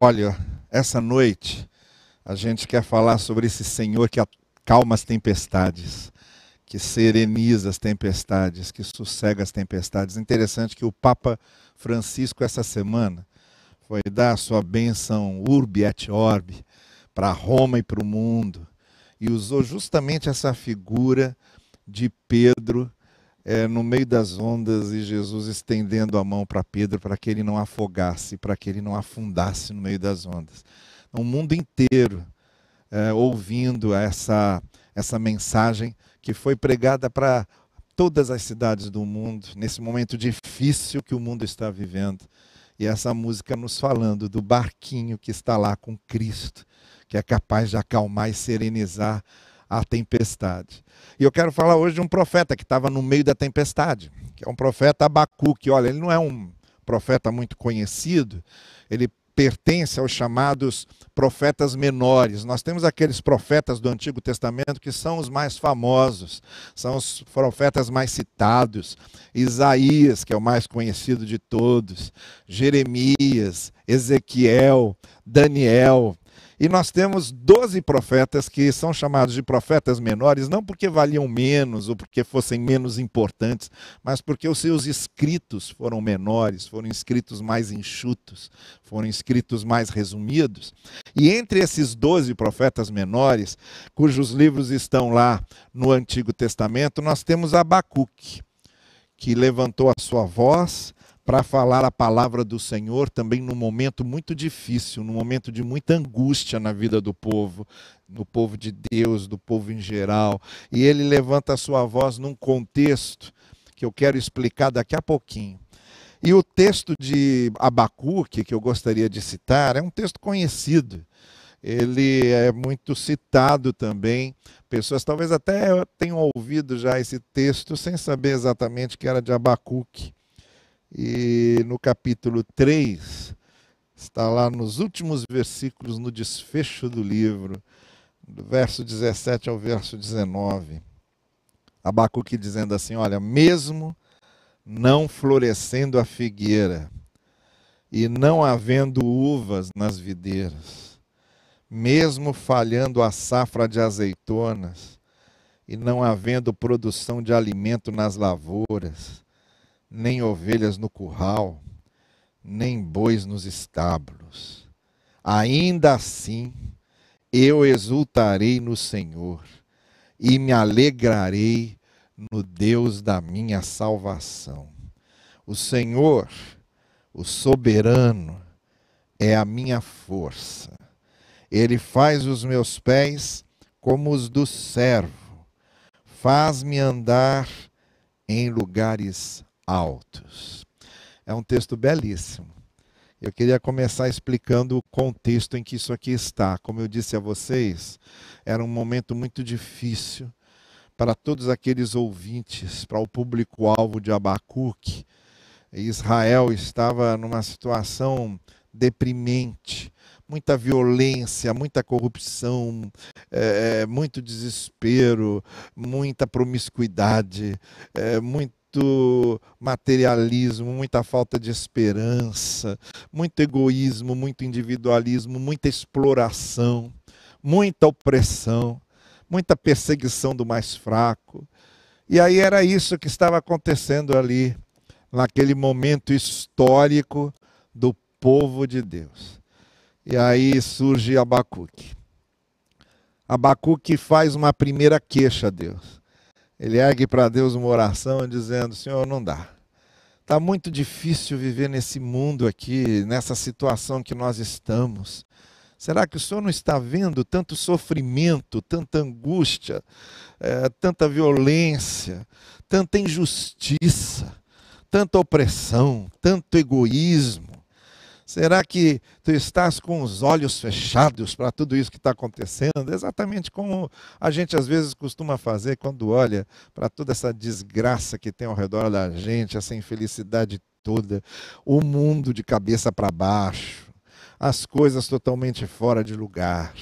Olha, essa noite a gente quer falar sobre esse Senhor que acalma as tempestades, que sereniza as tempestades, que sossega as tempestades. Interessante que o Papa Francisco, essa semana, foi dar a sua bênção urbi et orbi para Roma e para o mundo, e usou justamente essa figura de Pedro é, no meio das ondas e Jesus estendendo a mão para Pedro para que ele não afogasse, para que ele não afundasse no meio das ondas. O mundo inteiro é, ouvindo essa, essa mensagem que foi pregada para todas as cidades do mundo, nesse momento difícil que o mundo está vivendo. E essa música nos falando do barquinho que está lá com Cristo, que é capaz de acalmar e serenizar a tempestade. E eu quero falar hoje de um profeta que estava no meio da tempestade, que é um profeta Abacuque. Olha, ele não é um profeta muito conhecido, ele pertence aos chamados profetas menores. Nós temos aqueles profetas do Antigo Testamento que são os mais famosos, são os profetas mais citados. Isaías, que é o mais conhecido de todos, Jeremias, Ezequiel, Daniel, e nós temos 12 profetas que são chamados de profetas menores, não porque valiam menos ou porque fossem menos importantes, mas porque os seus escritos foram menores, foram escritos mais enxutos, foram escritos mais resumidos. E entre esses 12 profetas menores, cujos livros estão lá no Antigo Testamento, nós temos Abacuque, que levantou a sua voz para falar a palavra do Senhor também num momento muito difícil, num momento de muita angústia na vida do povo, no povo de Deus, do povo em geral. E ele levanta a sua voz num contexto que eu quero explicar daqui a pouquinho. E o texto de Abacuque, que eu gostaria de citar, é um texto conhecido. Ele é muito citado também. Pessoas talvez até tenham ouvido já esse texto sem saber exatamente que era de Abacuque. E no capítulo 3, está lá nos últimos versículos, no desfecho do livro, do verso 17 ao verso 19. Abacuque dizendo assim: Olha, mesmo não florescendo a figueira, e não havendo uvas nas videiras, mesmo falhando a safra de azeitonas, e não havendo produção de alimento nas lavouras, nem ovelhas no curral, nem bois nos estábulos. Ainda assim, eu exultarei no Senhor e me alegrarei no Deus da minha salvação. O Senhor, o soberano, é a minha força. Ele faz os meus pés como os do servo, faz-me andar em lugares altos. É um texto belíssimo. Eu queria começar explicando o contexto em que isso aqui está. Como eu disse a vocês, era um momento muito difícil para todos aqueles ouvintes, para o público-alvo de Abacuque. Israel estava numa situação deprimente, muita violência, muita corrupção, é, muito desespero, muita promiscuidade, é, muito muito materialismo, muita falta de esperança, muito egoísmo, muito individualismo, muita exploração, muita opressão, muita perseguição do mais fraco. E aí era isso que estava acontecendo ali, naquele momento histórico do povo de Deus. E aí surge Abacuque. Abacuque faz uma primeira queixa a Deus. Ele ergue para Deus uma oração dizendo: Senhor, não dá. Está muito difícil viver nesse mundo aqui, nessa situação que nós estamos. Será que o Senhor não está vendo tanto sofrimento, tanta angústia, é, tanta violência, tanta injustiça, tanta opressão, tanto egoísmo? Será que tu estás com os olhos fechados para tudo isso que está acontecendo? Exatamente como a gente às vezes costuma fazer quando olha para toda essa desgraça que tem ao redor da gente, essa infelicidade toda, o mundo de cabeça para baixo, as coisas totalmente fora de lugar.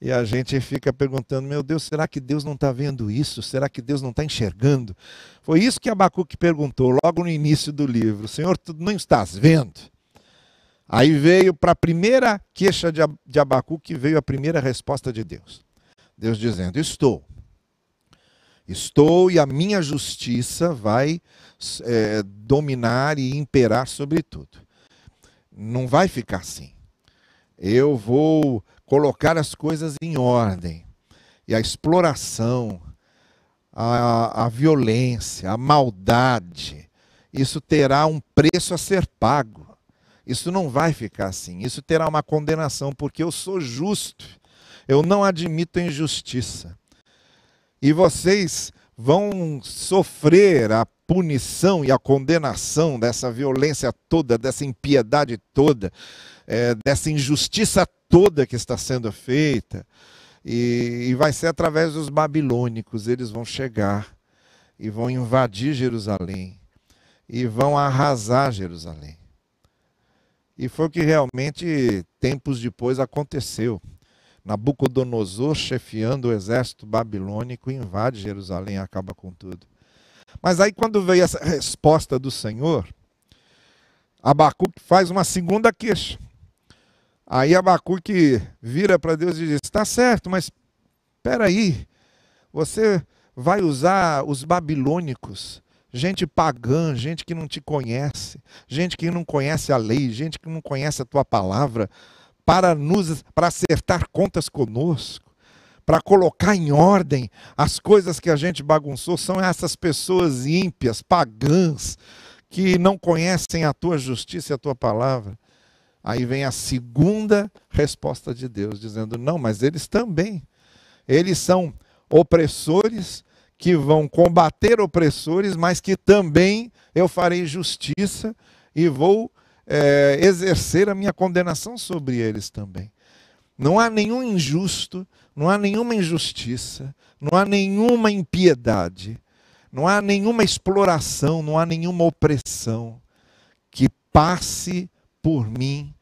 E a gente fica perguntando: meu Deus, será que Deus não está vendo isso? Será que Deus não está enxergando? Foi isso que Abacuque perguntou logo no início do livro: Senhor, tu não estás vendo? Aí veio para a primeira queixa de Abacuque, veio a primeira resposta de Deus. Deus dizendo: Estou. Estou e a minha justiça vai é, dominar e imperar sobre tudo. Não vai ficar assim. Eu vou colocar as coisas em ordem. E a exploração, a, a violência, a maldade, isso terá um preço a ser pago. Isso não vai ficar assim. Isso terá uma condenação, porque eu sou justo. Eu não admito injustiça. E vocês vão sofrer a punição e a condenação dessa violência toda, dessa impiedade toda, é, dessa injustiça toda que está sendo feita. E, e vai ser através dos babilônicos. Eles vão chegar e vão invadir Jerusalém e vão arrasar Jerusalém. E foi o que realmente tempos depois aconteceu. Nabucodonosor, chefiando o exército babilônico, invade Jerusalém e acaba com tudo. Mas aí, quando veio essa resposta do Senhor, Abacuque faz uma segunda queixa. Aí Abacuque vira para Deus e diz: Está certo, mas espera aí, você vai usar os babilônicos gente pagã, gente que não te conhece, gente que não conhece a lei, gente que não conhece a tua palavra, para nos para acertar contas conosco, para colocar em ordem as coisas que a gente bagunçou, são essas pessoas ímpias, pagãs, que não conhecem a tua justiça e a tua palavra. Aí vem a segunda resposta de Deus, dizendo: não, mas eles também. Eles são opressores, que vão combater opressores, mas que também eu farei justiça e vou é, exercer a minha condenação sobre eles também. Não há nenhum injusto, não há nenhuma injustiça, não há nenhuma impiedade, não há nenhuma exploração, não há nenhuma opressão que passe por mim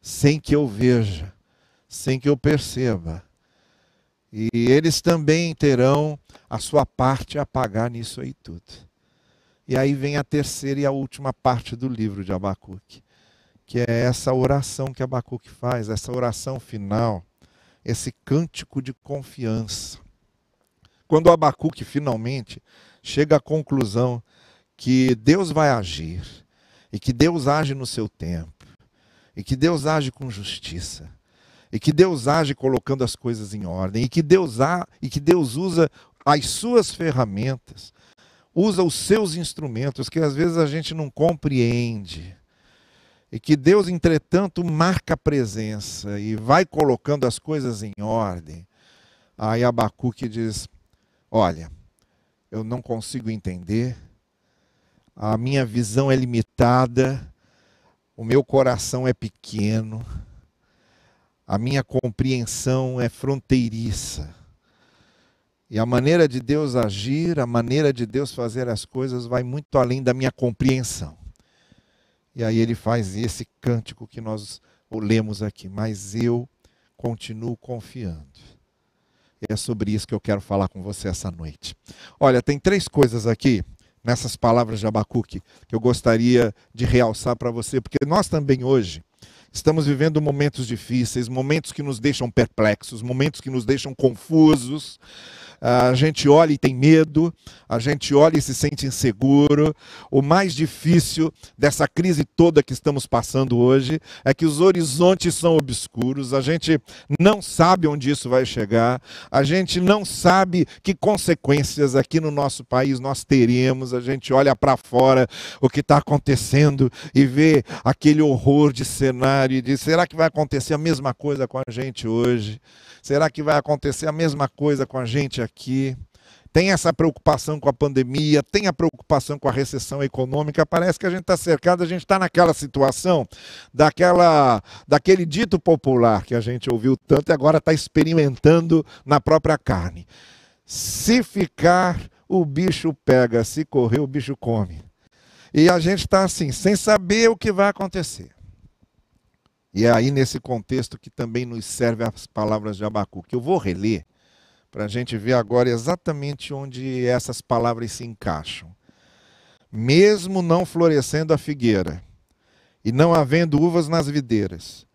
sem que eu veja, sem que eu perceba. E eles também terão a sua parte a pagar nisso aí tudo. E aí vem a terceira e a última parte do livro de Abacuque, que é essa oração que Abacuque faz, essa oração final, esse cântico de confiança. Quando Abacuque finalmente chega à conclusão que Deus vai agir, e que Deus age no seu tempo, e que Deus age com justiça, e que Deus age colocando as coisas em ordem, e que Deus há, e que Deus usa as suas ferramentas, usa os seus instrumentos que às vezes a gente não compreende. E que Deus, entretanto, marca a presença e vai colocando as coisas em ordem. Aí Abacuque diz: Olha, eu não consigo entender, a minha visão é limitada, o meu coração é pequeno a minha compreensão é fronteiriça. E a maneira de Deus agir, a maneira de Deus fazer as coisas vai muito além da minha compreensão. E aí ele faz esse cântico que nós lemos aqui, mas eu continuo confiando. E é sobre isso que eu quero falar com você essa noite. Olha, tem três coisas aqui nessas palavras de Abacuque que eu gostaria de realçar para você, porque nós também hoje Estamos vivendo momentos difíceis, momentos que nos deixam perplexos, momentos que nos deixam confusos, a gente olha e tem medo, a gente olha e se sente inseguro. O mais difícil dessa crise toda que estamos passando hoje é que os horizontes são obscuros, a gente não sabe onde isso vai chegar, a gente não sabe que consequências aqui no nosso país nós teremos, a gente olha para fora o que está acontecendo e vê aquele horror de cenário e diz: será que vai acontecer a mesma coisa com a gente hoje? Será que vai acontecer a mesma coisa com a gente aqui? Tem essa preocupação com a pandemia, tem a preocupação com a recessão econômica. Parece que a gente está cercado, a gente está naquela situação, daquela, daquele dito popular que a gente ouviu tanto e agora está experimentando na própria carne. Se ficar, o bicho pega, se correr, o bicho come. E a gente está assim, sem saber o que vai acontecer. E é aí nesse contexto que também nos serve as palavras de Abacuque. Eu vou reler para a gente ver agora exatamente onde essas palavras se encaixam. Mesmo não florescendo a figueira, e não havendo uvas nas videiras,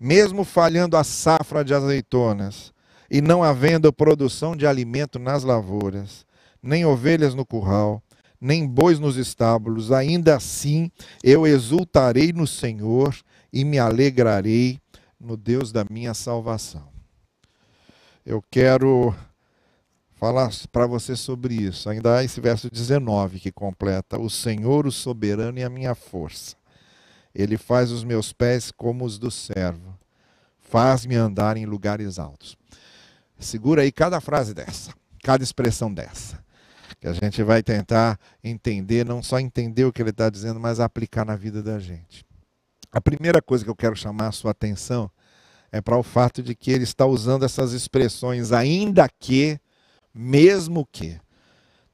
mesmo falhando a safra de azeitonas, e não havendo produção de alimento nas lavouras, nem ovelhas no curral, nem bois nos estábulos, ainda assim eu exultarei no Senhor e me alegrarei no Deus da minha salvação. Eu quero falar para você sobre isso. Ainda há esse verso 19 que completa: O Senhor, o soberano e a minha força. Ele faz os meus pés como os do servo, faz-me andar em lugares altos. Segura aí cada frase dessa, cada expressão dessa, que a gente vai tentar entender, não só entender o que ele está dizendo, mas aplicar na vida da gente. A primeira coisa que eu quero chamar a sua atenção é para o fato de que ele está usando essas expressões, ainda que, mesmo que.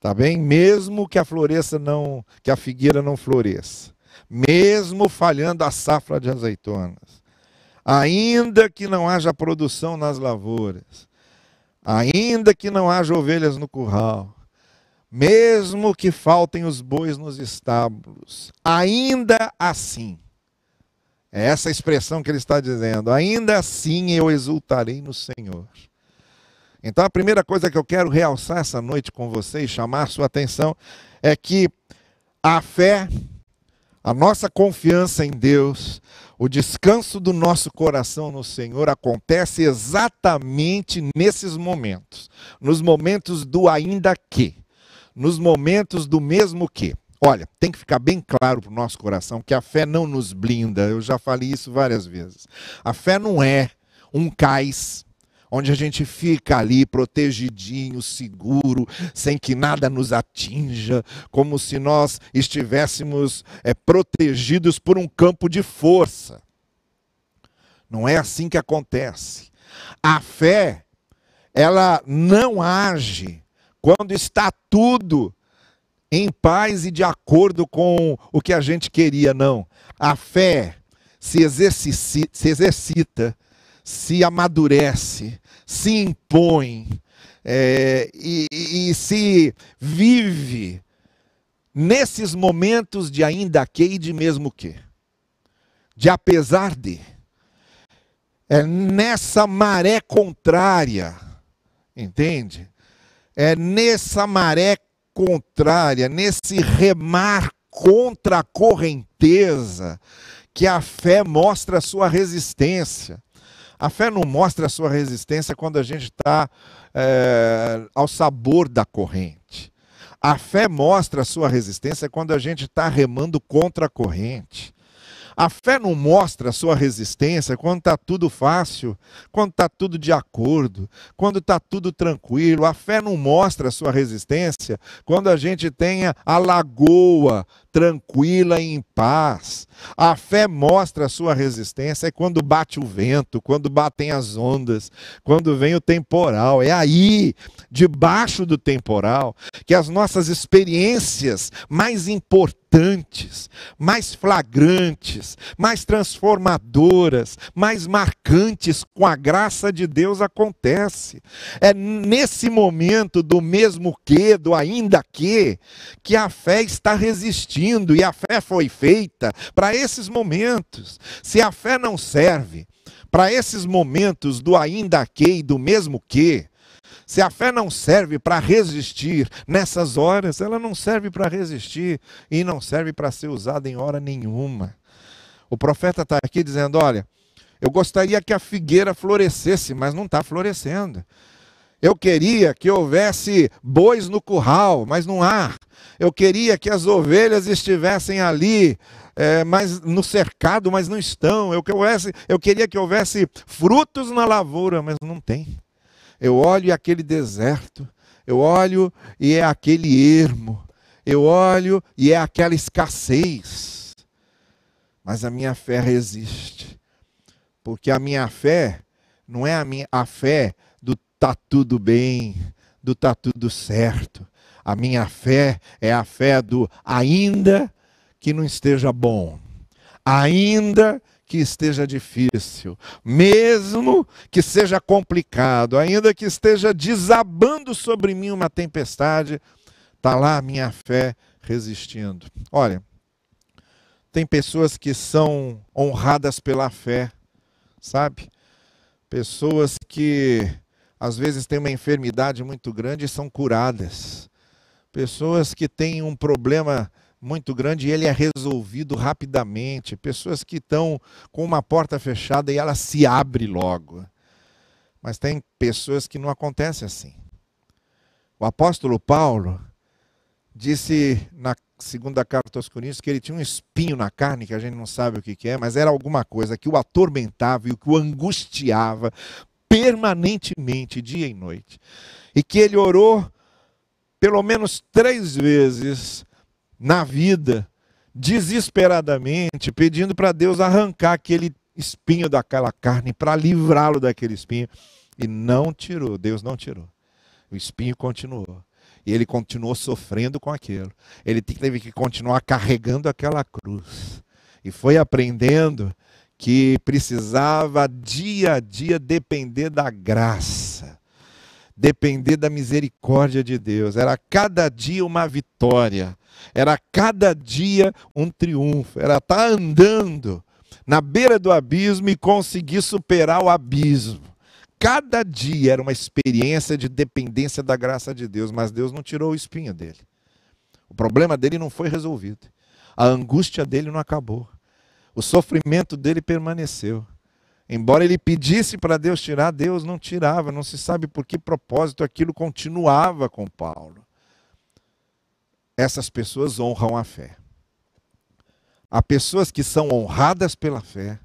Tá bem? Mesmo que a floresça não, que a figueira não floresça, mesmo falhando a safra de azeitonas, ainda que não haja produção nas lavouras, ainda que não haja ovelhas no curral, mesmo que faltem os bois nos estábulos, ainda assim é essa expressão que ele está dizendo. Ainda assim eu exultarei no Senhor. Então a primeira coisa que eu quero realçar essa noite com vocês, chamar sua atenção, é que a fé, a nossa confiança em Deus, o descanso do nosso coração no Senhor acontece exatamente nesses momentos, nos momentos do ainda que, nos momentos do mesmo que. Olha, tem que ficar bem claro para o nosso coração que a fé não nos blinda. Eu já falei isso várias vezes. A fé não é um cais onde a gente fica ali protegidinho, seguro, sem que nada nos atinja, como se nós estivéssemos é, protegidos por um campo de força. Não é assim que acontece. A fé, ela não age quando está tudo em paz e de acordo com o que a gente queria, não. A fé se exercita, se, exercita, se amadurece, se impõe é, e, e se vive nesses momentos de ainda que e de mesmo que, de apesar de, é nessa maré contrária, entende? É nessa maré contrária, nesse remar contra a correnteza, que a fé mostra a sua resistência. A fé não mostra a sua resistência quando a gente está é, ao sabor da corrente. A fé mostra a sua resistência quando a gente está remando contra a corrente. A fé não mostra a sua resistência quando está tudo fácil, quando está tudo de acordo, quando está tudo tranquilo. A fé não mostra a sua resistência quando a gente tenha a lagoa tranquila e em paz. A fé mostra a sua resistência é quando bate o vento, quando batem as ondas, quando vem o temporal. É aí, debaixo do temporal, que as nossas experiências mais importantes, mais flagrantes, mais transformadoras, mais marcantes com a graça de Deus acontece. É nesse momento do mesmo que, do ainda que, que a fé está resistindo e a fé foi feita para esses momentos. Se a fé não serve para esses momentos do ainda que e do mesmo que, se a fé não serve para resistir nessas horas, ela não serve para resistir e não serve para ser usada em hora nenhuma. O profeta está aqui dizendo: olha, eu gostaria que a figueira florescesse, mas não está florescendo. Eu queria que houvesse bois no curral, mas não há. Eu queria que as ovelhas estivessem ali, é, mas no cercado, mas não estão. Eu, eu queria que houvesse frutos na lavoura, mas não tem. Eu olho aquele deserto, eu olho e é aquele ermo, eu olho e é aquela escassez. Mas a minha fé resiste, porque a minha fé não é a minha a fé tá tudo bem, do tá tudo certo. A minha fé é a fé do ainda que não esteja bom, ainda que esteja difícil, mesmo que seja complicado, ainda que esteja desabando sobre mim uma tempestade, está lá a minha fé resistindo. Olha, Tem pessoas que são honradas pela fé, sabe? Pessoas que às vezes têm uma enfermidade muito grande e são curadas. Pessoas que têm um problema muito grande e ele é resolvido rapidamente. Pessoas que estão com uma porta fechada e ela se abre logo. Mas tem pessoas que não acontece assim. O apóstolo Paulo disse na segunda carta aos Coríntios que ele tinha um espinho na carne, que a gente não sabe o que, é, mas era alguma coisa que o atormentava e o que o angustiava permanentemente, dia e noite. E que ele orou pelo menos três vezes na vida, desesperadamente, pedindo para Deus arrancar aquele espinho daquela carne, para livrá-lo daquele espinho. E não tirou, Deus não tirou. O espinho continuou. E ele continuou sofrendo com aquilo. Ele teve que continuar carregando aquela cruz. E foi aprendendo que precisava dia a dia depender da graça, depender da misericórdia de Deus. Era cada dia uma vitória, era cada dia um triunfo, era estar tá andando na beira do abismo e conseguir superar o abismo. Cada dia era uma experiência de dependência da graça de Deus, mas Deus não tirou o espinho dele. O problema dele não foi resolvido. A angústia dele não acabou. O sofrimento dele permaneceu. Embora ele pedisse para Deus tirar, Deus não tirava, não se sabe por que propósito aquilo continuava com Paulo. Essas pessoas honram a fé. Há pessoas que são honradas pela fé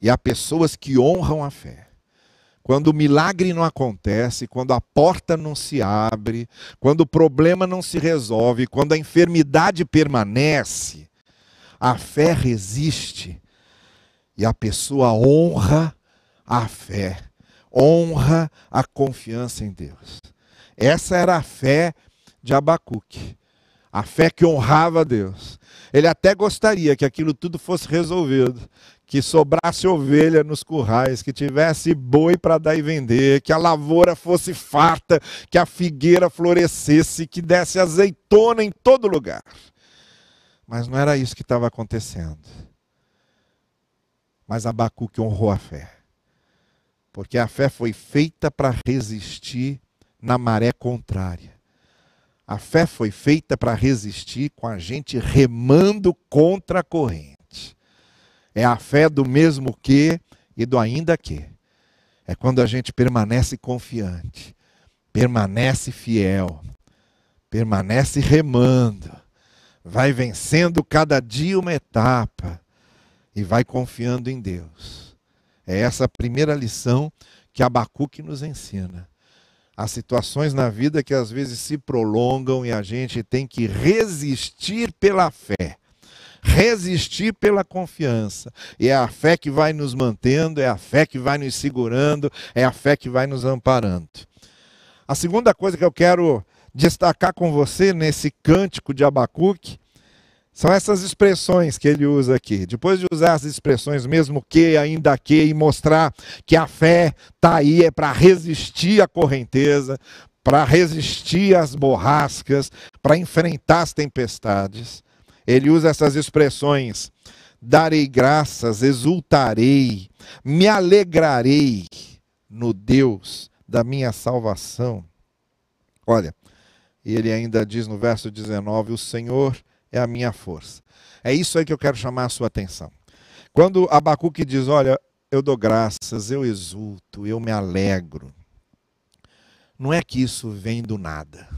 e há pessoas que honram a fé. Quando o milagre não acontece, quando a porta não se abre, quando o problema não se resolve, quando a enfermidade permanece, a fé resiste e a pessoa honra a fé, honra a confiança em Deus. Essa era a fé de Abacuque, a fé que honrava a Deus. Ele até gostaria que aquilo tudo fosse resolvido, que sobrasse ovelha nos currais, que tivesse boi para dar e vender, que a lavoura fosse farta, que a figueira florescesse, que desse azeitona em todo lugar. Mas não era isso que estava acontecendo. Mas Abacuque honrou a fé. Porque a fé foi feita para resistir na maré contrária. A fé foi feita para resistir com a gente remando contra a corrente. É a fé do mesmo que e do ainda que. É quando a gente permanece confiante, permanece fiel, permanece remando, vai vencendo cada dia uma etapa e vai confiando em Deus. É essa a primeira lição que Abacuque nos ensina. Há situações na vida que às vezes se prolongam e a gente tem que resistir pela fé, resistir pela confiança. E é a fé que vai nos mantendo, é a fé que vai nos segurando, é a fé que vai nos amparando. A segunda coisa que eu quero destacar com você nesse cântico de Abacuque são essas expressões que ele usa aqui. Depois de usar as expressões mesmo que, ainda que, e mostrar que a fé está aí é para resistir à correnteza, para resistir às borrascas, para enfrentar as tempestades. Ele usa essas expressões: darei graças, exultarei, me alegrarei no Deus da minha salvação. Olha, ele ainda diz no verso 19: O Senhor é a minha força. É isso aí que eu quero chamar a sua atenção. Quando Abacuque diz: Olha, eu dou graças, eu exulto, eu me alegro. Não é que isso vem do nada.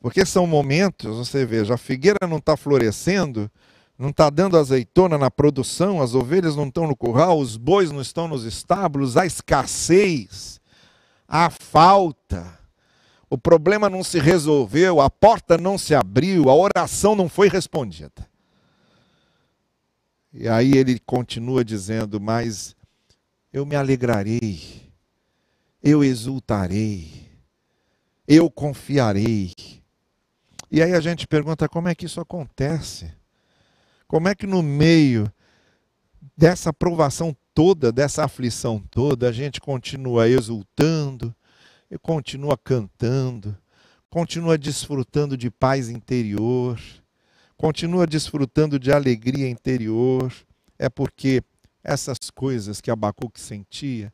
Porque são momentos, você veja, a figueira não está florescendo, não está dando azeitona na produção, as ovelhas não estão no curral, os bois não estão nos estábulos, há escassez, há falta o problema não se resolveu, a porta não se abriu, a oração não foi respondida. E aí ele continua dizendo: Mas eu me alegrarei, eu exultarei, eu confiarei. E aí a gente pergunta: como é que isso acontece? Como é que no meio dessa provação toda, dessa aflição toda, a gente continua exultando, continua cantando, continua desfrutando de paz interior, continua desfrutando de alegria interior, é porque essas coisas que Abacuque sentia,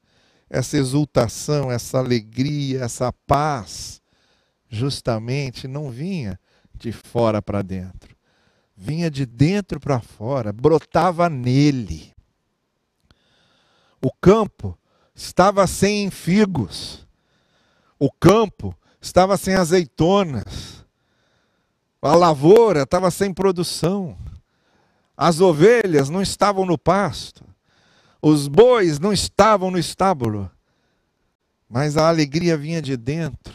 essa exultação, essa alegria, essa paz, justamente não vinha de fora para dentro, vinha de dentro para fora, brotava nele. O campo estava sem figos, o campo estava sem azeitonas, a lavoura estava sem produção, as ovelhas não estavam no pasto, os bois não estavam no estábulo, mas a alegria vinha de dentro,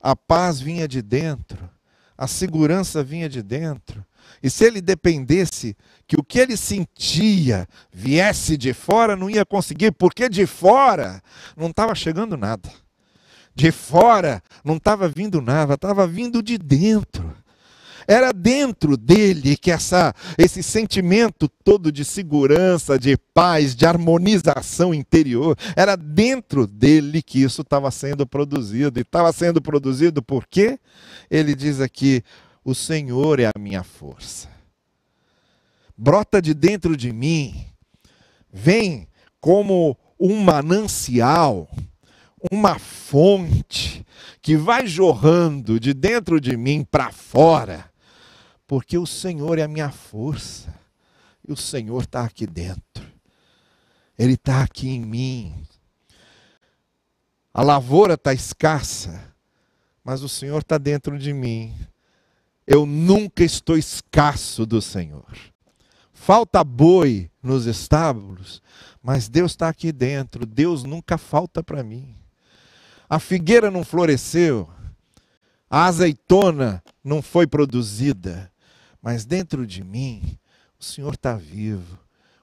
a paz vinha de dentro, a segurança vinha de dentro. E se ele dependesse que o que ele sentia viesse de fora, não ia conseguir, porque de fora não estava chegando nada. De fora não estava vindo nada, estava vindo de dentro. Era dentro dele que essa, esse sentimento todo de segurança, de paz, de harmonização interior, era dentro dele que isso estava sendo produzido. E estava sendo produzido por quê? Ele diz aqui: o Senhor é a minha força. Brota de dentro de mim, vem como um manancial, uma fonte que vai jorrando de dentro de mim para fora porque o Senhor é a minha força, e o Senhor está aqui dentro, Ele está aqui em mim. A lavoura está escassa, mas o Senhor está dentro de mim. Eu nunca estou escasso do Senhor. Falta boi nos estábulos, mas Deus está aqui dentro. Deus nunca falta para mim. A figueira não floresceu, a azeitona não foi produzida, mas dentro de mim, o Senhor está vivo.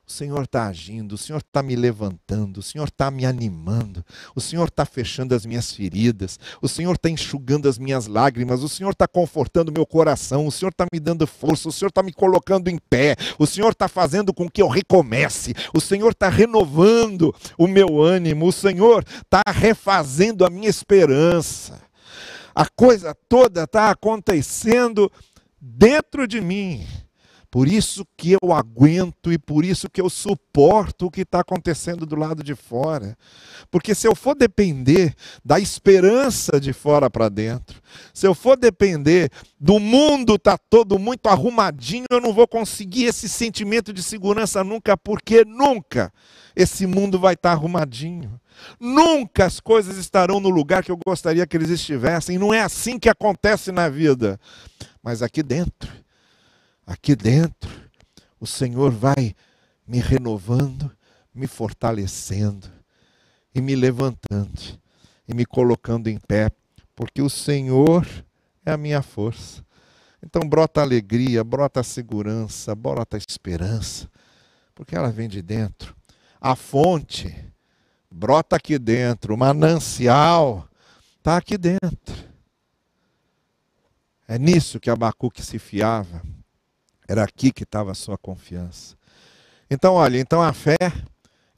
O Senhor está agindo, o Senhor está me levantando, o Senhor está me animando, o Senhor está fechando as minhas feridas, o Senhor está enxugando as minhas lágrimas, o Senhor está confortando meu coração, o Senhor está me dando força, o Senhor está me colocando em pé, o Senhor está fazendo com que eu recomece, o Senhor está renovando o meu ânimo, o Senhor está refazendo a minha esperança. A coisa toda está acontecendo dentro de mim. Por isso que eu aguento e por isso que eu suporto o que está acontecendo do lado de fora. Porque se eu for depender da esperança de fora para dentro, se eu for depender do mundo tá todo muito arrumadinho, eu não vou conseguir esse sentimento de segurança nunca, porque nunca esse mundo vai estar tá arrumadinho. Nunca as coisas estarão no lugar que eu gostaria que eles estivessem. Não é assim que acontece na vida. Mas aqui dentro, aqui dentro, o Senhor vai me renovando, me fortalecendo e me levantando e me colocando em pé, porque o Senhor é a minha força. Então brota alegria, brota segurança, brota esperança, porque ela vem de dentro. A fonte brota aqui dentro, o manancial está aqui dentro. É nisso que Abacuque se fiava. Era aqui que estava a sua confiança. Então, olha, então a fé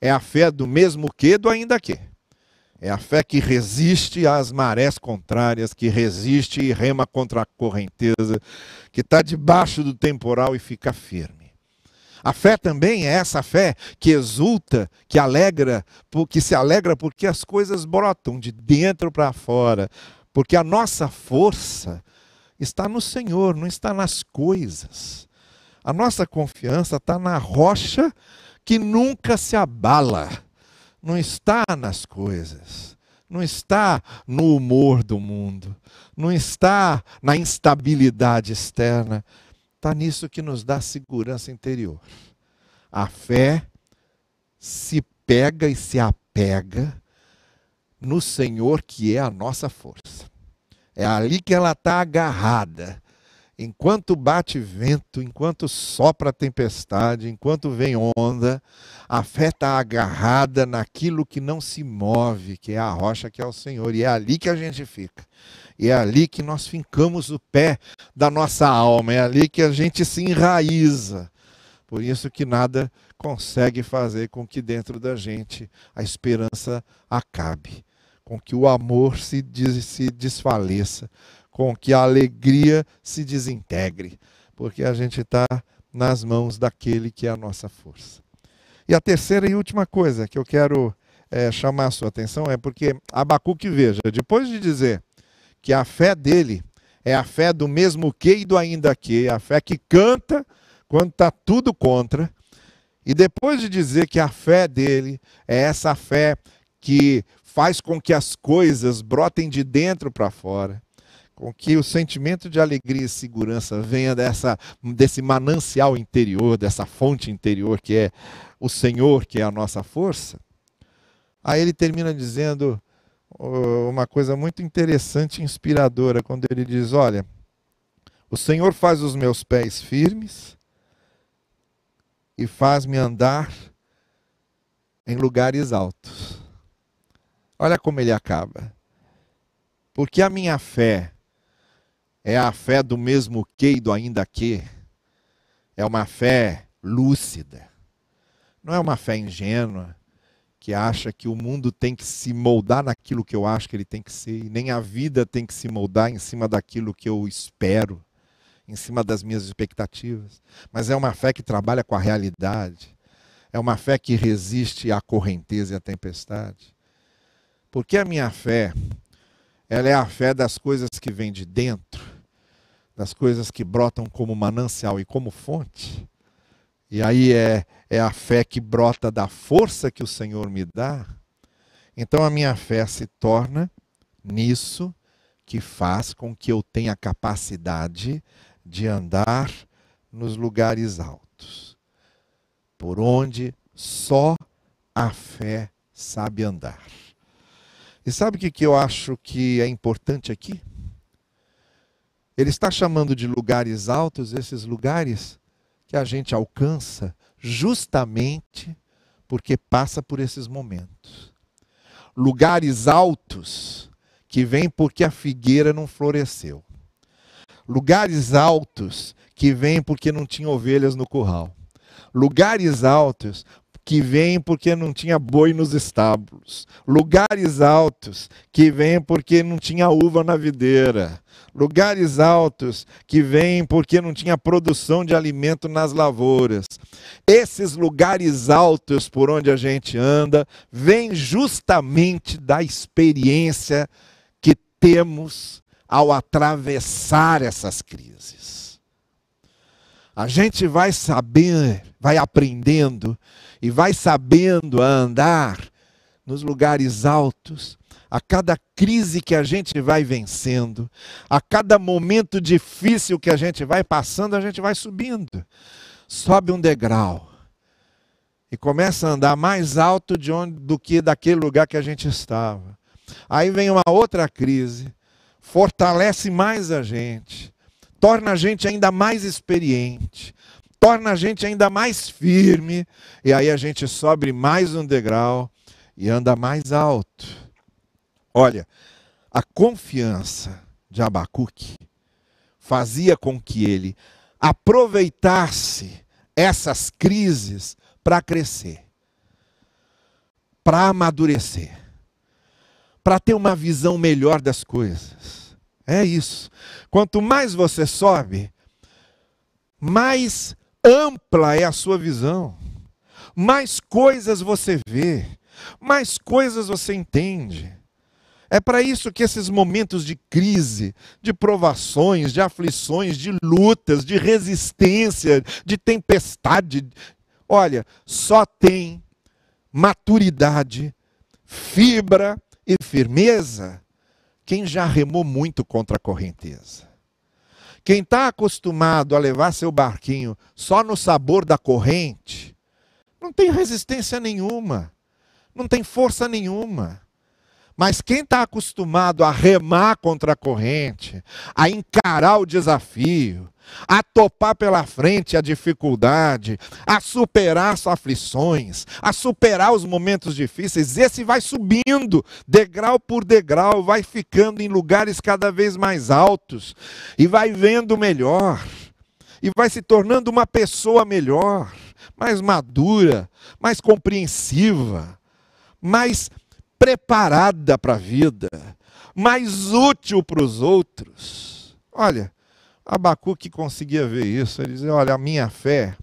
é a fé do mesmo que do ainda que. É a fé que resiste às marés contrárias, que resiste e rema contra a correnteza, que está debaixo do temporal e fica firme. A fé também é essa fé que exulta, que alegra, que se alegra porque as coisas brotam de dentro para fora, porque a nossa força está no Senhor, não está nas coisas. A nossa confiança está na rocha que nunca se abala, não está nas coisas, não está no humor do mundo, não está na instabilidade externa, está nisso que nos dá segurança interior. A fé se pega e se apega no Senhor, que é a nossa força. É ali que ela está agarrada. Enquanto bate vento, enquanto sopra tempestade, enquanto vem onda, a fé está agarrada naquilo que não se move, que é a rocha que é o Senhor. E é ali que a gente fica. E é ali que nós fincamos o pé da nossa alma. É ali que a gente se enraiza. Por isso que nada consegue fazer com que dentro da gente a esperança acabe com que o amor se, des, se desfaleça, com que a alegria se desintegre. porque a gente está nas mãos daquele que é a nossa força. E a terceira e última coisa que eu quero é, chamar a sua atenção é porque Abacuque, veja, depois de dizer que a fé dele é a fé do mesmo que e do ainda que, a fé que canta quando está tudo contra, e depois de dizer que a fé dele é essa fé que faz com que as coisas brotem de dentro para fora, com que o sentimento de alegria e segurança venha dessa, desse manancial interior, dessa fonte interior que é o Senhor, que é a nossa força. Aí ele termina dizendo uma coisa muito interessante e inspiradora, quando ele diz: Olha, o Senhor faz os meus pés firmes e faz-me andar em lugares altos. Olha como ele acaba. Porque a minha fé é a fé do mesmo que do ainda que. É uma fé lúcida. Não é uma fé ingênua que acha que o mundo tem que se moldar naquilo que eu acho que ele tem que ser, nem a vida tem que se moldar em cima daquilo que eu espero, em cima das minhas expectativas. Mas é uma fé que trabalha com a realidade. É uma fé que resiste à correnteza e à tempestade. Porque a minha fé, ela é a fé das coisas que vêm de dentro, das coisas que brotam como manancial e como fonte. E aí é, é a fé que brota da força que o Senhor me dá. Então a minha fé se torna nisso que faz com que eu tenha capacidade de andar nos lugares altos, por onde só a fé sabe andar. E sabe o que eu acho que é importante aqui? Ele está chamando de lugares altos esses lugares que a gente alcança justamente porque passa por esses momentos. Lugares altos que vêm porque a figueira não floresceu. Lugares altos que vêm porque não tinha ovelhas no curral. Lugares altos que vêm porque não tinha boi nos estábulos. Lugares altos que vêm porque não tinha uva na videira lugares altos que vêm porque não tinha produção de alimento nas lavouras. Esses lugares altos por onde a gente anda vêm justamente da experiência que temos ao atravessar essas crises. A gente vai saber, vai aprendendo e vai sabendo a andar nos lugares altos a cada crise que a gente vai vencendo, a cada momento difícil que a gente vai passando, a gente vai subindo. Sobe um degrau e começa a andar mais alto de onde, do que daquele lugar que a gente estava. Aí vem uma outra crise, fortalece mais a gente, torna a gente ainda mais experiente, torna a gente ainda mais firme, e aí a gente sobe mais um degrau e anda mais alto. Olha, a confiança de Abacuque fazia com que ele aproveitasse essas crises para crescer, para amadurecer, para ter uma visão melhor das coisas. É isso. Quanto mais você sobe, mais ampla é a sua visão, mais coisas você vê, mais coisas você entende. É para isso que esses momentos de crise, de provações, de aflições, de lutas, de resistência, de tempestade, olha, só tem maturidade, fibra e firmeza quem já remou muito contra a correnteza. Quem está acostumado a levar seu barquinho só no sabor da corrente, não tem resistência nenhuma, não tem força nenhuma. Mas quem está acostumado a remar contra a corrente, a encarar o desafio, a topar pela frente a dificuldade, a superar as aflições, a superar os momentos difíceis, esse vai subindo, degrau por degrau, vai ficando em lugares cada vez mais altos e vai vendo melhor, e vai se tornando uma pessoa melhor, mais madura, mais compreensiva, mais preparada para a vida, mais útil para os outros. Olha, Abacuque conseguia ver isso. Ele dizia: Olha, a minha fé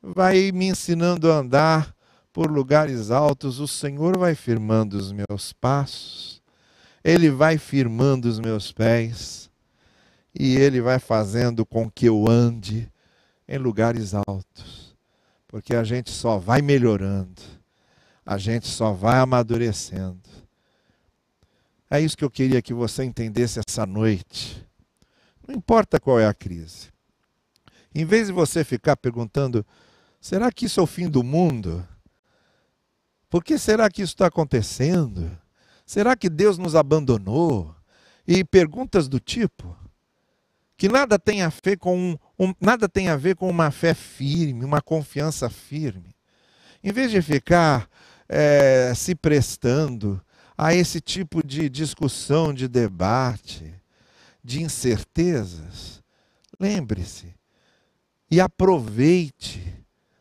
vai me ensinando a andar por lugares altos, o Senhor vai firmando os meus passos, Ele vai firmando os meus pés, e Ele vai fazendo com que eu ande em lugares altos, porque a gente só vai melhorando, a gente só vai amadurecendo. É isso que eu queria que você entendesse essa noite. Não importa qual é a crise. Em vez de você ficar perguntando, será que isso é o fim do mundo? Por que será que isso está acontecendo? Será que Deus nos abandonou? E perguntas do tipo que nada tem a ver com um, um, nada tem a ver com uma fé firme, uma confiança firme. Em vez de ficar é, se prestando a esse tipo de discussão, de debate, de incertezas, lembre-se e aproveite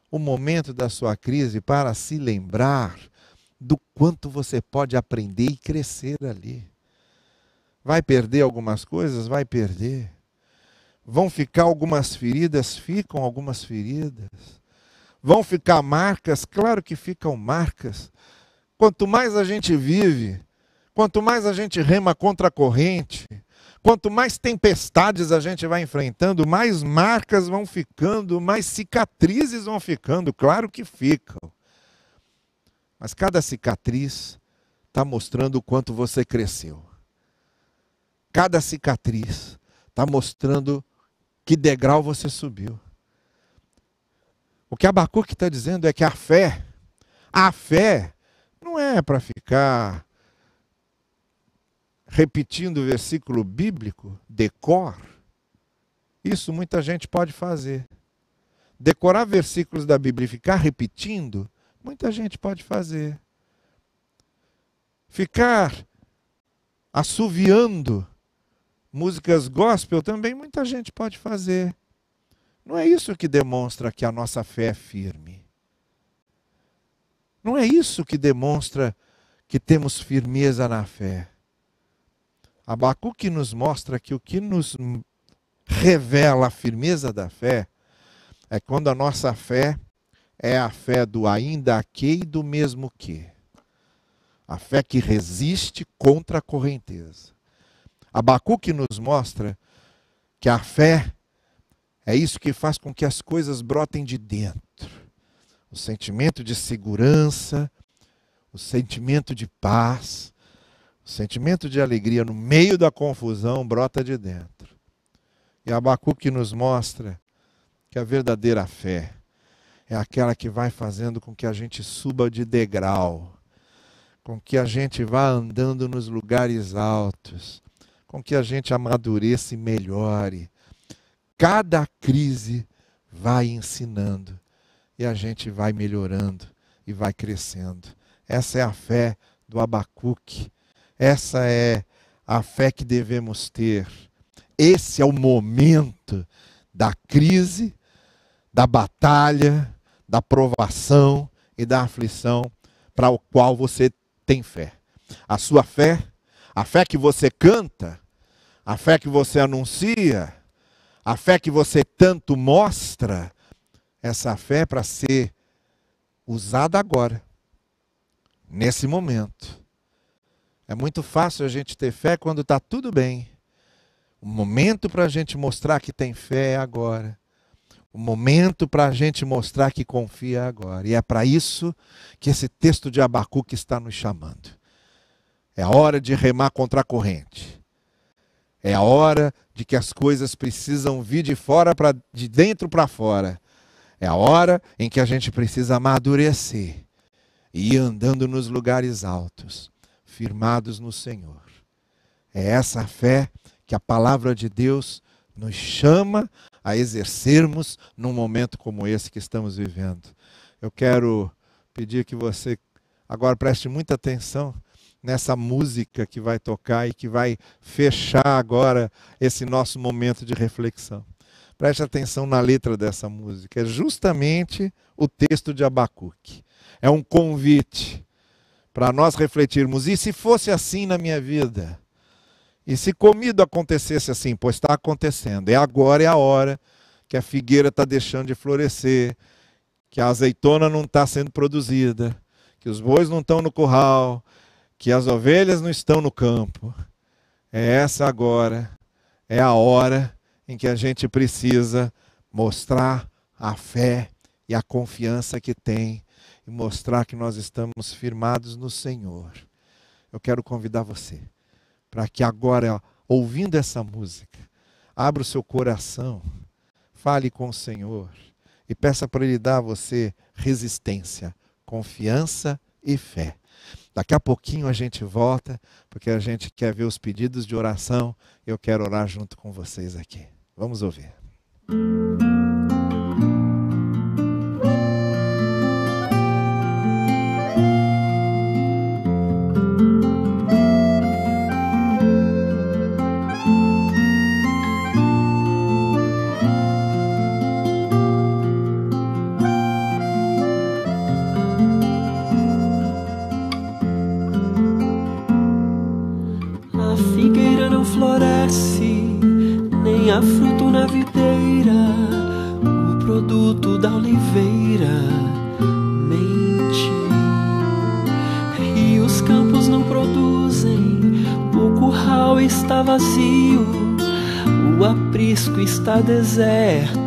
o momento da sua crise para se lembrar do quanto você pode aprender e crescer ali. Vai perder algumas coisas? Vai perder. Vão ficar algumas feridas? Ficam algumas feridas. Vão ficar marcas? Claro que ficam marcas. Quanto mais a gente vive, quanto mais a gente rema contra a corrente, Quanto mais tempestades a gente vai enfrentando, mais marcas vão ficando, mais cicatrizes vão ficando, claro que ficam. Mas cada cicatriz está mostrando o quanto você cresceu. Cada cicatriz está mostrando que degrau você subiu. O que Abacuque está dizendo é que a fé, a fé, não é para ficar repetindo o versículo bíblico, decor, isso muita gente pode fazer. Decorar versículos da Bíblia e ficar repetindo, muita gente pode fazer. Ficar assoviando músicas gospel também muita gente pode fazer. Não é isso que demonstra que a nossa fé é firme. Não é isso que demonstra que temos firmeza na fé. Abacuque nos mostra que o que nos revela a firmeza da fé é quando a nossa fé é a fé do ainda que e do mesmo que. A fé que resiste contra a correnteza. Abacuque nos mostra que a fé é isso que faz com que as coisas brotem de dentro. O sentimento de segurança, o sentimento de paz, o sentimento de alegria no meio da confusão brota de dentro. E Abacuque nos mostra que a verdadeira fé é aquela que vai fazendo com que a gente suba de degrau, com que a gente vá andando nos lugares altos, com que a gente amadureça e melhore. Cada crise vai ensinando e a gente vai melhorando e vai crescendo. Essa é a fé do Abacuque essa é a fé que devemos ter. Esse é o momento da crise, da batalha, da provação e da aflição para o qual você tem fé. A sua fé, a fé que você canta, a fé que você anuncia, a fé que você tanto mostra, essa fé é para ser usada agora, nesse momento é muito fácil a gente ter fé quando está tudo bem. O momento para a gente mostrar que tem fé é agora. O momento para a gente mostrar que confia é agora. E é para isso que esse texto de Abacuque está nos chamando. É a hora de remar contra a corrente. É a hora de que as coisas precisam vir de fora para de dentro para fora. É a hora em que a gente precisa amadurecer e ir andando nos lugares altos firmados no Senhor. É essa fé que a palavra de Deus nos chama a exercermos num momento como esse que estamos vivendo. Eu quero pedir que você agora preste muita atenção nessa música que vai tocar e que vai fechar agora esse nosso momento de reflexão. Preste atenção na letra dessa música. É justamente o texto de Abacuque. É um convite para nós refletirmos. E se fosse assim na minha vida? E se comido acontecesse assim, pois está acontecendo, é agora, é a hora que a figueira está deixando de florescer, que a azeitona não está sendo produzida, que os bois não estão no curral, que as ovelhas não estão no campo. É essa agora, é a hora em que a gente precisa mostrar a fé e a confiança que tem e mostrar que nós estamos firmados no Senhor. Eu quero convidar você para que agora, ouvindo essa música, abra o seu coração, fale com o Senhor e peça para Ele dar a você resistência, confiança e fé. Daqui a pouquinho a gente volta, porque a gente quer ver os pedidos de oração. Eu quero orar junto com vocês aqui. Vamos ouvir. Está deserto.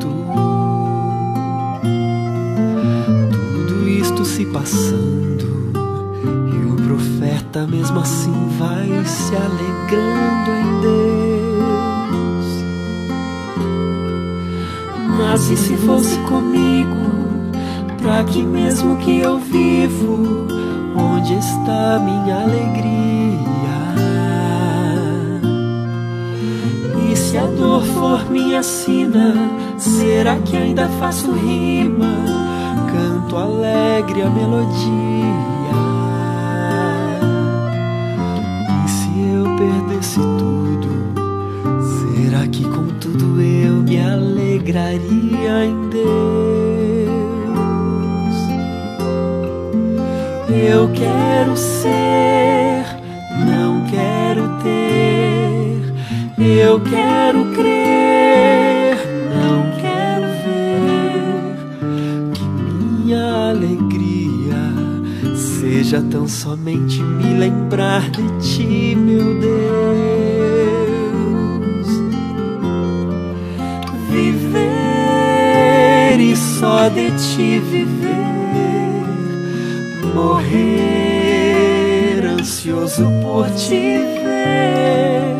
Ainda faço rima? Canto alegre a melodia. E se eu perdesse tudo, será que com tudo eu me alegraria em Deus? Eu quero ser, não quero ter. Eu quero crer, seja tão somente me lembrar de ti, meu Deus. Viver e só de ti viver, morrer ansioso por te ver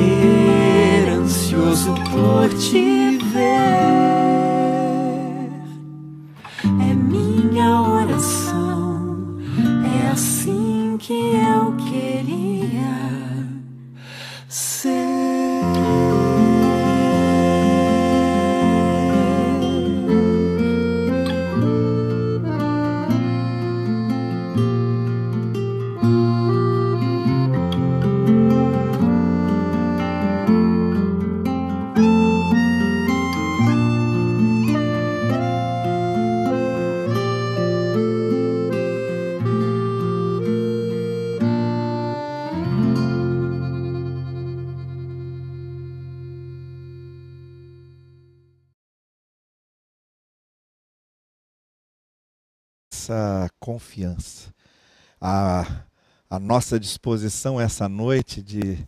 morrer ansioso por te essa confiança. A, a nossa disposição essa noite de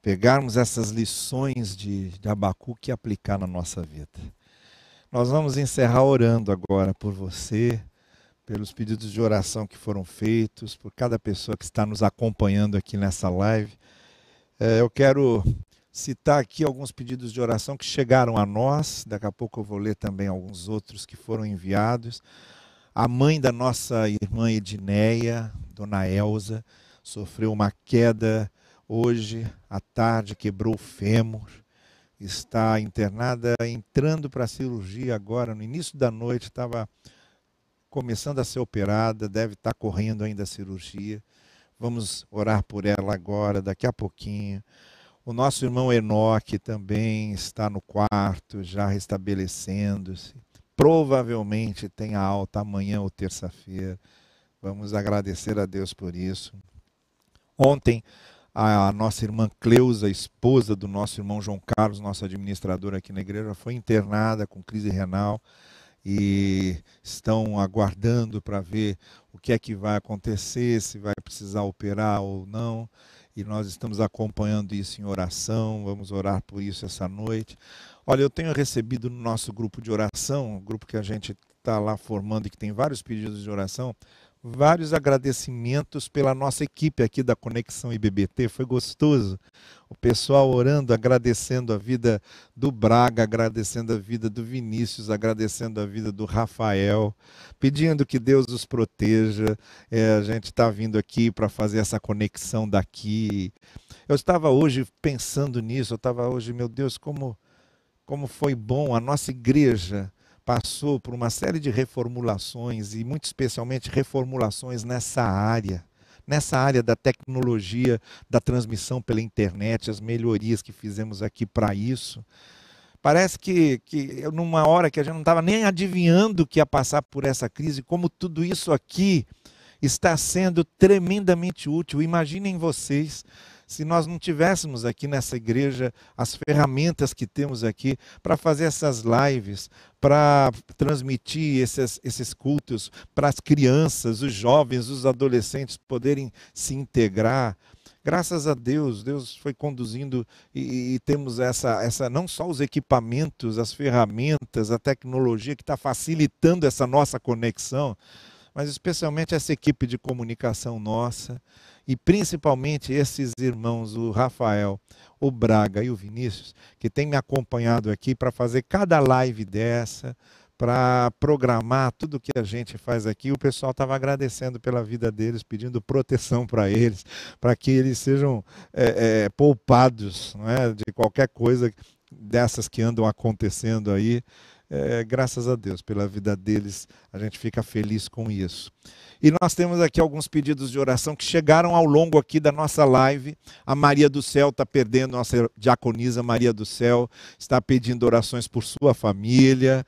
pegarmos essas lições de, de Abacuque e aplicar na nossa vida. Nós vamos encerrar orando agora por você, pelos pedidos de oração que foram feitos, por cada pessoa que está nos acompanhando aqui nessa live. É, eu quero citar aqui alguns pedidos de oração que chegaram a nós, daqui a pouco eu vou ler também alguns outros que foram enviados. A mãe da nossa irmã Edneia, dona Elza, sofreu uma queda hoje à tarde, quebrou o fêmur, está internada, entrando para a cirurgia agora, no início da noite, estava começando a ser operada, deve estar correndo ainda a cirurgia. Vamos orar por ela agora, daqui a pouquinho. O nosso irmão Enoque também está no quarto, já restabelecendo-se provavelmente tenha alta amanhã ou terça-feira. Vamos agradecer a Deus por isso. Ontem, a nossa irmã Cleusa, esposa do nosso irmão João Carlos, nosso administrador aqui na igreja, foi internada com crise renal e estão aguardando para ver o que é que vai acontecer, se vai precisar operar ou não. E nós estamos acompanhando isso em oração, vamos orar por isso essa noite. Olha, eu tenho recebido no nosso grupo de oração, um grupo que a gente está lá formando e que tem vários pedidos de oração, vários agradecimentos pela nossa equipe aqui da Conexão IBBT. Foi gostoso. O pessoal orando, agradecendo a vida do Braga, agradecendo a vida do Vinícius, agradecendo a vida do Rafael, pedindo que Deus os proteja. É, a gente está vindo aqui para fazer essa conexão daqui. Eu estava hoje pensando nisso, eu estava hoje, meu Deus, como como foi bom a nossa igreja passou por uma série de reformulações e muito especialmente reformulações nessa área, nessa área da tecnologia, da transmissão pela internet, as melhorias que fizemos aqui para isso. Parece que, que numa hora que a gente não estava nem adivinhando que ia passar por essa crise, como tudo isso aqui está sendo tremendamente útil. Imaginem vocês se nós não tivéssemos aqui nessa igreja as ferramentas que temos aqui para fazer essas lives, para transmitir esses, esses cultos para as crianças, os jovens, os adolescentes poderem se integrar. Graças a Deus, Deus foi conduzindo e, e temos essa, essa, não só os equipamentos, as ferramentas, a tecnologia que está facilitando essa nossa conexão, mas especialmente essa equipe de comunicação nossa e principalmente esses irmãos, o Rafael, o Braga e o Vinícius, que têm me acompanhado aqui para fazer cada live dessa, para programar tudo que a gente faz aqui. O pessoal estava agradecendo pela vida deles, pedindo proteção para eles, para que eles sejam é, é, poupados é, de qualquer coisa dessas que andam acontecendo aí. É, graças a Deus pela vida deles, a gente fica feliz com isso. E nós temos aqui alguns pedidos de oração que chegaram ao longo aqui da nossa live. A Maria do Céu está perdendo, nossa diaconisa Maria do Céu está pedindo orações por sua família.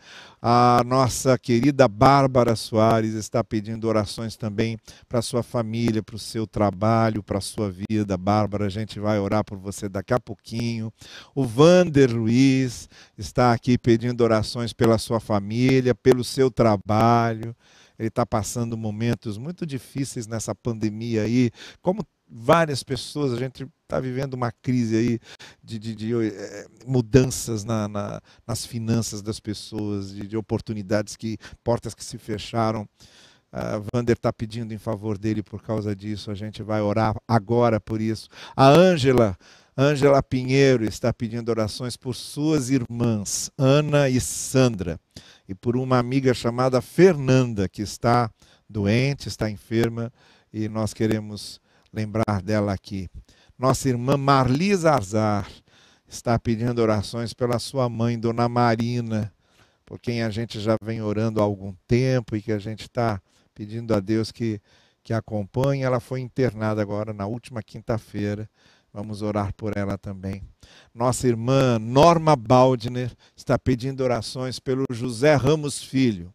A nossa querida Bárbara Soares está pedindo orações também para sua família, para o seu trabalho, para a sua vida. Bárbara, a gente vai orar por você daqui a pouquinho. O Vander Luiz está aqui pedindo orações pela sua família, pelo seu trabalho ele está passando momentos muito difíceis nessa pandemia aí, como várias pessoas, a gente está vivendo uma crise aí de, de, de é, mudanças na, na, nas finanças das pessoas, de, de, oportunidades que, portas que se fecharam. A Vander está pedindo em favor dele por causa disso, a gente vai orar agora por isso. A Ângela, Ângela Pinheiro está pedindo orações por suas irmãs, Ana e Sandra, e por uma amiga chamada Fernanda, que está doente, está enferma, e nós queremos lembrar dela aqui. Nossa irmã Marli Zarzar está pedindo orações pela sua mãe, Dona Marina, por quem a gente já vem orando há algum tempo e que a gente está pedindo a Deus que, que acompanhe. Ela foi internada agora na última quinta-feira. Vamos orar por ela também. Nossa irmã Norma Baldner está pedindo orações pelo José Ramos Filho,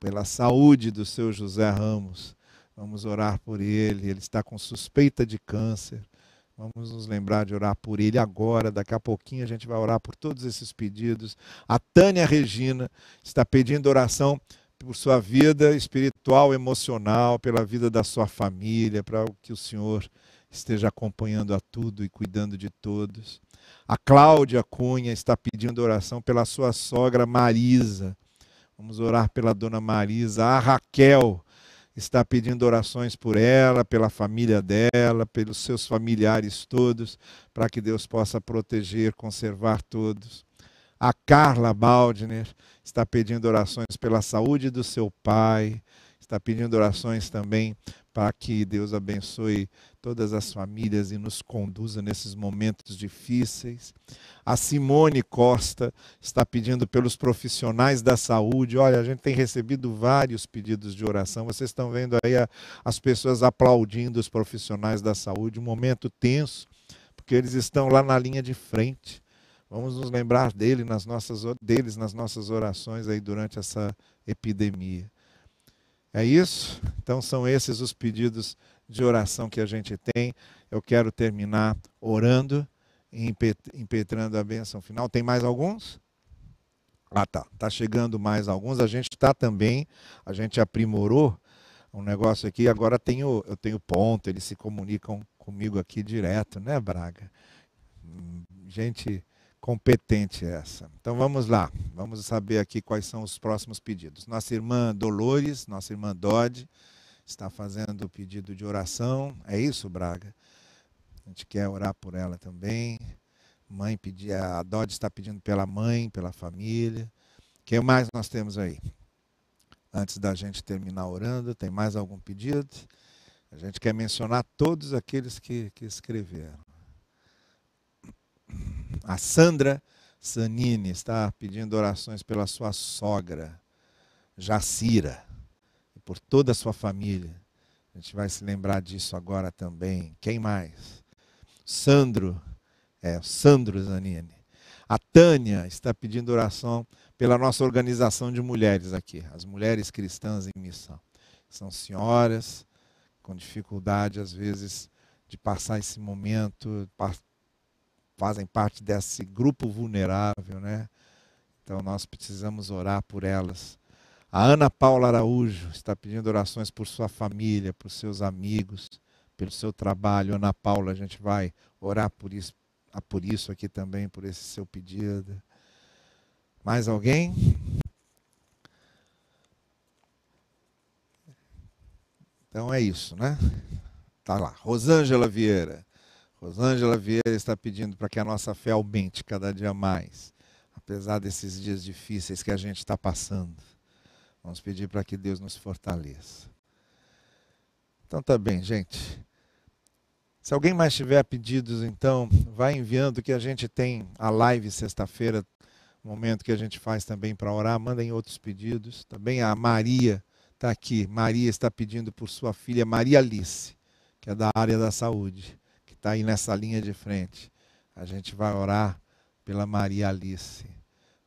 pela saúde do seu José Ramos. Vamos orar por ele. Ele está com suspeita de câncer. Vamos nos lembrar de orar por ele agora. Daqui a pouquinho a gente vai orar por todos esses pedidos. A Tânia Regina está pedindo oração por sua vida espiritual, emocional, pela vida da sua família, para que o Senhor esteja acompanhando a tudo e cuidando de todos. A Cláudia Cunha está pedindo oração pela sua sogra Marisa. Vamos orar pela dona Marisa. A Raquel está pedindo orações por ela, pela família dela, pelos seus familiares todos, para que Deus possa proteger, conservar todos. A Carla Baldner está pedindo orações pela saúde do seu pai, está pedindo orações também para que Deus abençoe todas as famílias e nos conduza nesses momentos difíceis. A Simone Costa está pedindo pelos profissionais da saúde. Olha, a gente tem recebido vários pedidos de oração. Vocês estão vendo aí a, as pessoas aplaudindo os profissionais da saúde, um momento tenso, porque eles estão lá na linha de frente. Vamos nos lembrar dele nas nossas, deles nas nossas orações aí durante essa epidemia. É isso? Então são esses os pedidos de oração que a gente tem. Eu quero terminar orando e impetrando a bênção final. Tem mais alguns? Ah, tá. Tá chegando mais alguns. A gente está também, a gente aprimorou um negócio aqui. Agora tenho, eu tenho ponto, eles se comunicam comigo aqui direto, né, Braga? Gente competente essa. Então vamos lá, vamos saber aqui quais são os próximos pedidos. Nossa irmã Dolores, nossa irmã Dodge, está fazendo o pedido de oração. É isso, Braga? A gente quer orar por ela também. Mãe pedir, a Dodge está pedindo pela mãe, pela família. O que mais nós temos aí? Antes da gente terminar orando, tem mais algum pedido? A gente quer mencionar todos aqueles que, que escreveram. A Sandra Sanini está pedindo orações pela sua sogra, Jacira, e por toda a sua família. A gente vai se lembrar disso agora também. Quem mais? Sandro, é, Sandro Zanini. A Tânia está pedindo oração pela nossa organização de mulheres aqui, as mulheres cristãs em missão. São senhoras com dificuldade, às vezes, de passar esse momento, fazem parte desse grupo vulnerável, né? Então nós precisamos orar por elas. A Ana Paula Araújo está pedindo orações por sua família, por seus amigos, pelo seu trabalho. Ana Paula, a gente vai orar por isso, ah, por isso aqui também, por esse seu pedido. Mais alguém? Então é isso, né? Tá lá. Rosângela Vieira. Rosângela Vieira está pedindo para que a nossa fé aumente cada dia mais, apesar desses dias difíceis que a gente está passando. Vamos pedir para que Deus nos fortaleça. Então tá bem, gente. Se alguém mais tiver pedidos, então, vai enviando que a gente tem a live sexta-feira, momento que a gente faz também para orar. Mandem outros pedidos. Também a Maria está aqui. Maria está pedindo por sua filha Maria Alice, que é da área da saúde está aí nessa linha de frente. A gente vai orar pela Maria Alice.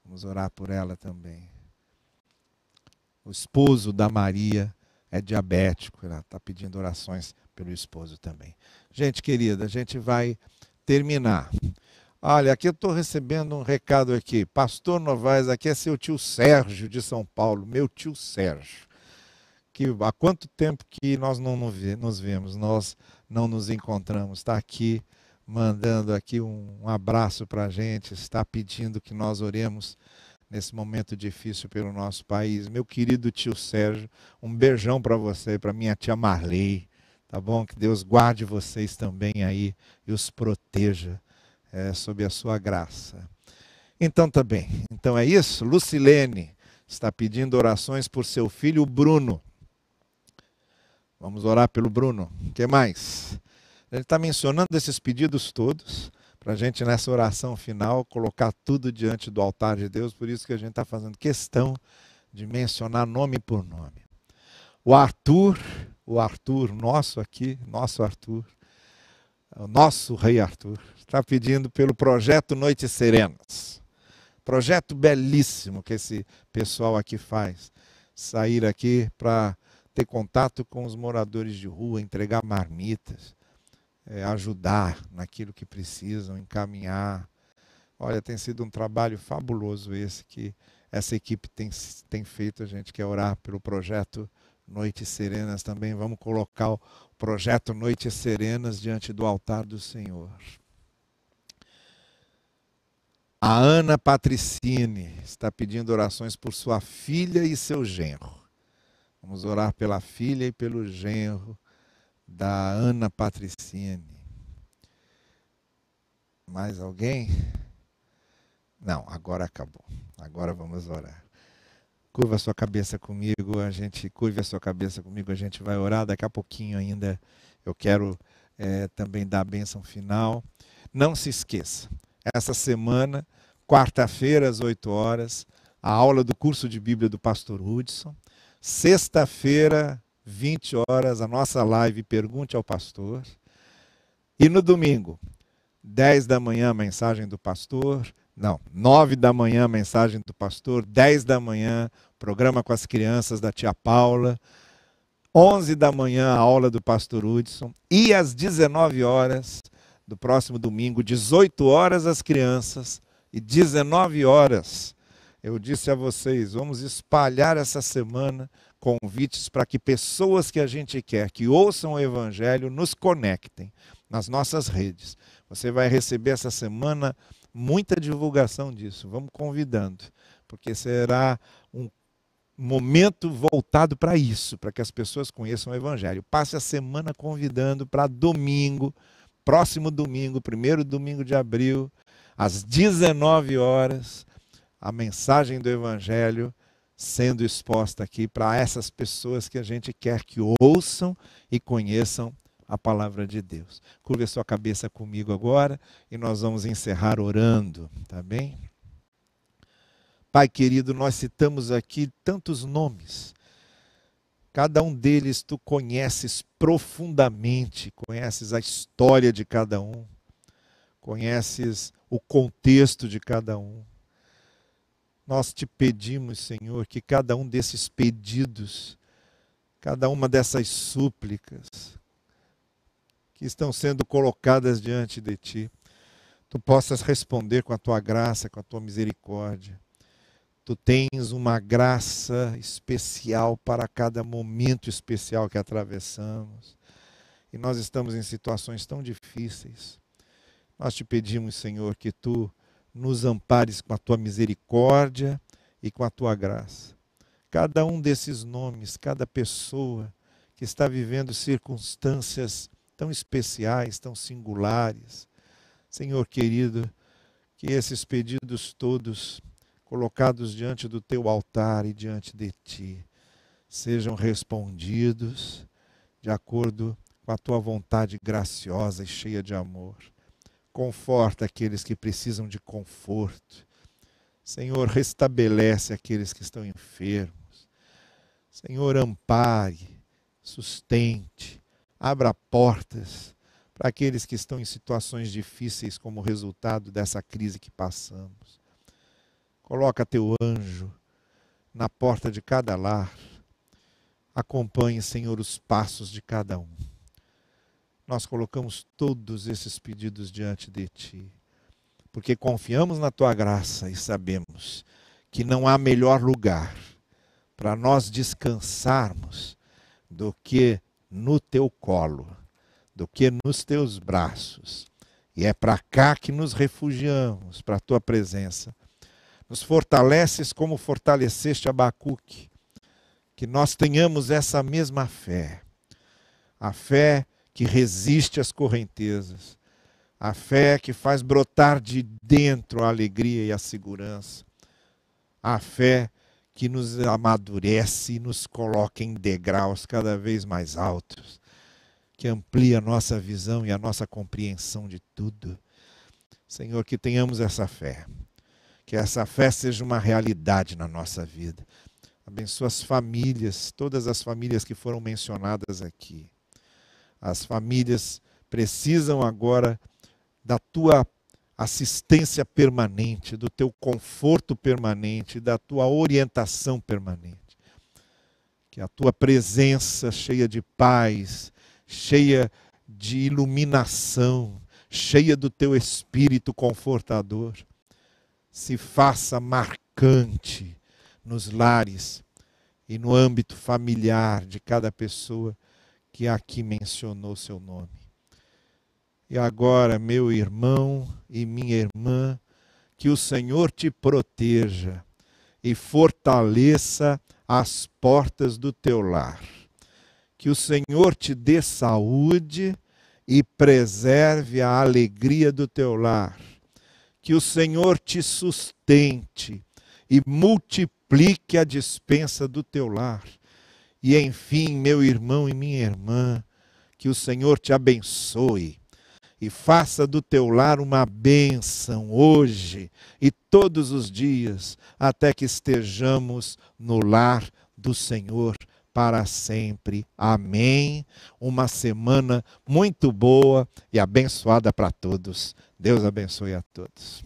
Vamos orar por ela também. O esposo da Maria é diabético, ela está pedindo orações pelo esposo também. Gente querida, a gente vai terminar. Olha, aqui eu estou recebendo um recado aqui. Pastor Novaes, aqui é seu tio Sérgio de São Paulo, meu tio Sérgio que há quanto tempo que nós não nos vemos, nós não nos encontramos. Está aqui mandando aqui um, abraço para a gente, está pedindo que nós oremos nesse momento difícil pelo nosso país. Meu querido tio Sérgio, um beijão para você, para minha tia Marley, tá bom? Que Deus guarde vocês também aí e os proteja é, sob a sua graça. Então tá bem. Então é isso. Lucilene está pedindo orações por seu filho Bruno. Vamos orar pelo Bruno. O que mais? Ele está mencionando esses pedidos todos para a gente, nessa oração final, colocar tudo diante do altar de Deus. Por isso que a gente está fazendo questão de mencionar nome por nome. O Arthur, o Arthur, nosso aqui, nosso Arthur, o nosso rei Arthur, está pedindo pelo projeto Noites Serenas. Projeto belíssimo que esse pessoal aqui faz. Sair aqui para ter contato com os moradores de rua, entregar marmitas, é, ajudar naquilo que precisam, encaminhar. Olha, tem sido um trabalho fabuloso esse que essa equipe tem, tem feito. A gente quer orar pelo projeto Noites Serenas também. Vamos colocar o projeto Noites Serenas diante do altar do Senhor. A Ana Patricine está pedindo orações por sua filha e seu genro. Vamos orar pela filha e pelo genro da Ana Patricine. Mais alguém? Não, agora acabou. Agora vamos orar. Curva a sua cabeça comigo, a gente curva a sua cabeça comigo, a gente vai orar. Daqui a pouquinho ainda eu quero é, também dar a bênção final. Não se esqueça, essa semana, quarta-feira às 8 horas, a aula do curso de Bíblia do pastor Hudson. Sexta-feira, 20 horas, a nossa live Pergunte ao Pastor. E no domingo, 10 da manhã, mensagem do pastor. Não, 9 da manhã, mensagem do pastor. 10 da manhã, programa com as crianças da tia Paula. 11 da manhã, a aula do pastor Hudson. E às 19 horas do próximo domingo, 18 horas, as crianças. E 19 horas, eu disse a vocês, vamos espalhar essa semana convites para que pessoas que a gente quer que ouçam o Evangelho nos conectem nas nossas redes. Você vai receber essa semana muita divulgação disso. Vamos convidando, porque será um momento voltado para isso, para que as pessoas conheçam o Evangelho. Passe a semana convidando para domingo, próximo domingo, primeiro domingo de abril, às 19 horas a mensagem do Evangelho sendo exposta aqui para essas pessoas que a gente quer que ouçam e conheçam a palavra de Deus. Curva sua cabeça comigo agora e nós vamos encerrar orando, tá bem? Pai querido, nós citamos aqui tantos nomes. Cada um deles tu conheces profundamente, conheces a história de cada um, conheces o contexto de cada um. Nós te pedimos, Senhor, que cada um desses pedidos, cada uma dessas súplicas que estão sendo colocadas diante de ti, tu possas responder com a tua graça, com a tua misericórdia. Tu tens uma graça especial para cada momento especial que atravessamos. E nós estamos em situações tão difíceis. Nós te pedimos, Senhor, que tu nos ampares com a tua misericórdia e com a tua graça. Cada um desses nomes, cada pessoa que está vivendo circunstâncias tão especiais, tão singulares. Senhor querido, que esses pedidos todos colocados diante do teu altar e diante de ti sejam respondidos de acordo com a tua vontade graciosa e cheia de amor. Conforta aqueles que precisam de conforto. Senhor, restabelece aqueles que estão enfermos. Senhor, ampare, sustente, abra portas para aqueles que estão em situações difíceis como resultado dessa crise que passamos. Coloca teu anjo na porta de cada lar. Acompanhe, Senhor, os passos de cada um nós colocamos todos esses pedidos diante de Ti, porque confiamos na Tua graça e sabemos que não há melhor lugar para nós descansarmos do que no teu colo, do que nos teus braços. E é para cá que nos refugiamos, para a tua presença. Nos fortaleces como fortaleceste Abacuque. Que nós tenhamos essa mesma fé. A fé que resiste às correntezas. A fé que faz brotar de dentro a alegria e a segurança. A fé que nos amadurece e nos coloca em degraus cada vez mais altos, que amplia a nossa visão e a nossa compreensão de tudo. Senhor, que tenhamos essa fé, que essa fé seja uma realidade na nossa vida. Abençoa as famílias, todas as famílias que foram mencionadas aqui. As famílias precisam agora da tua assistência permanente, do teu conforto permanente, da tua orientação permanente. Que a tua presença cheia de paz, cheia de iluminação, cheia do teu espírito confortador, se faça marcante nos lares e no âmbito familiar de cada pessoa que aqui mencionou seu nome. E agora, meu irmão e minha irmã, que o Senhor te proteja e fortaleça as portas do teu lar. Que o Senhor te dê saúde e preserve a alegria do teu lar. Que o Senhor te sustente e multiplique a dispensa do teu lar. E enfim, meu irmão e minha irmã, que o Senhor te abençoe e faça do teu lar uma bênção hoje e todos os dias, até que estejamos no lar do Senhor para sempre. Amém. Uma semana muito boa e abençoada para todos. Deus abençoe a todos.